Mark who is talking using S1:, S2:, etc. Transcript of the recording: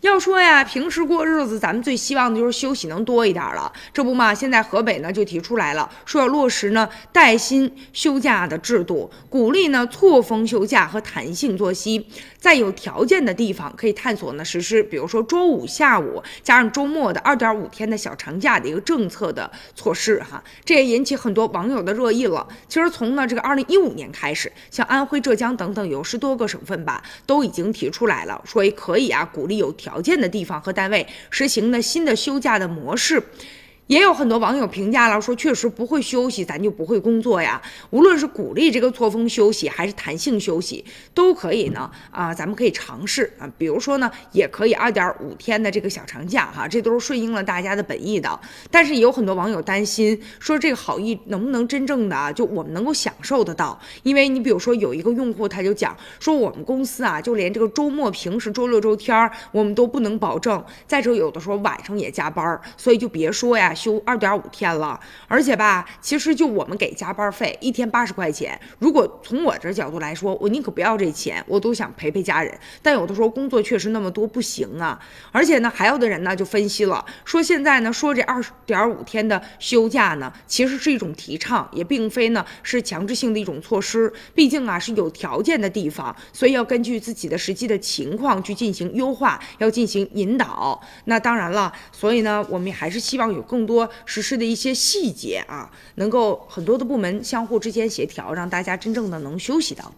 S1: 要说呀，平时过日子，咱们最希望的就是休息能多一点了。这不嘛，现在河北呢就提出来了，说要落实呢带薪休假的制度，鼓励呢错峰休假和弹性作息，在有条件的地方可以探索呢实施，比如说周五下午加上周末的二点五天的小长假的一个政策的措施哈。这也引起很多网友的热议了。其实从呢这个二零一五年开始，像安徽、浙江等等有十多个省份吧，都已经提出来了，说可以啊鼓励有条。条件的地方和单位实行的新的休假的模式。也有很多网友评价了，说确实不会休息，咱就不会工作呀。无论是鼓励这个错峰休息，还是弹性休息，都可以呢。啊，咱们可以尝试啊。比如说呢，也可以二点五天的这个小长假哈，这都是顺应了大家的本意的。但是也有很多网友担心，说这个好意能不能真正的啊就我们能够享受得到？因为你比如说有一个用户他就讲说，我们公司啊，就连这个周末、平时周六、周天我们都不能保证。再者，有的时候晚上也加班，所以就别说呀。休二点五天了，而且吧，其实就我们给加班费一天八十块钱。如果从我这角度来说，我宁可不要这钱，我都想陪陪家人。但有的时候工作确实那么多，不行啊。而且呢，还有的人呢就分析了，说现在呢说这二点五天的休假呢，其实是一种提倡，也并非呢是强制性的一种措施。毕竟啊是有条件的地方，所以要根据自己的实际的情况去进行优化，要进行引导。那当然了，所以呢，我们还是希望有更多。多实施的一些细节啊，能够很多的部门相互之间协调，让大家真正的能休息到。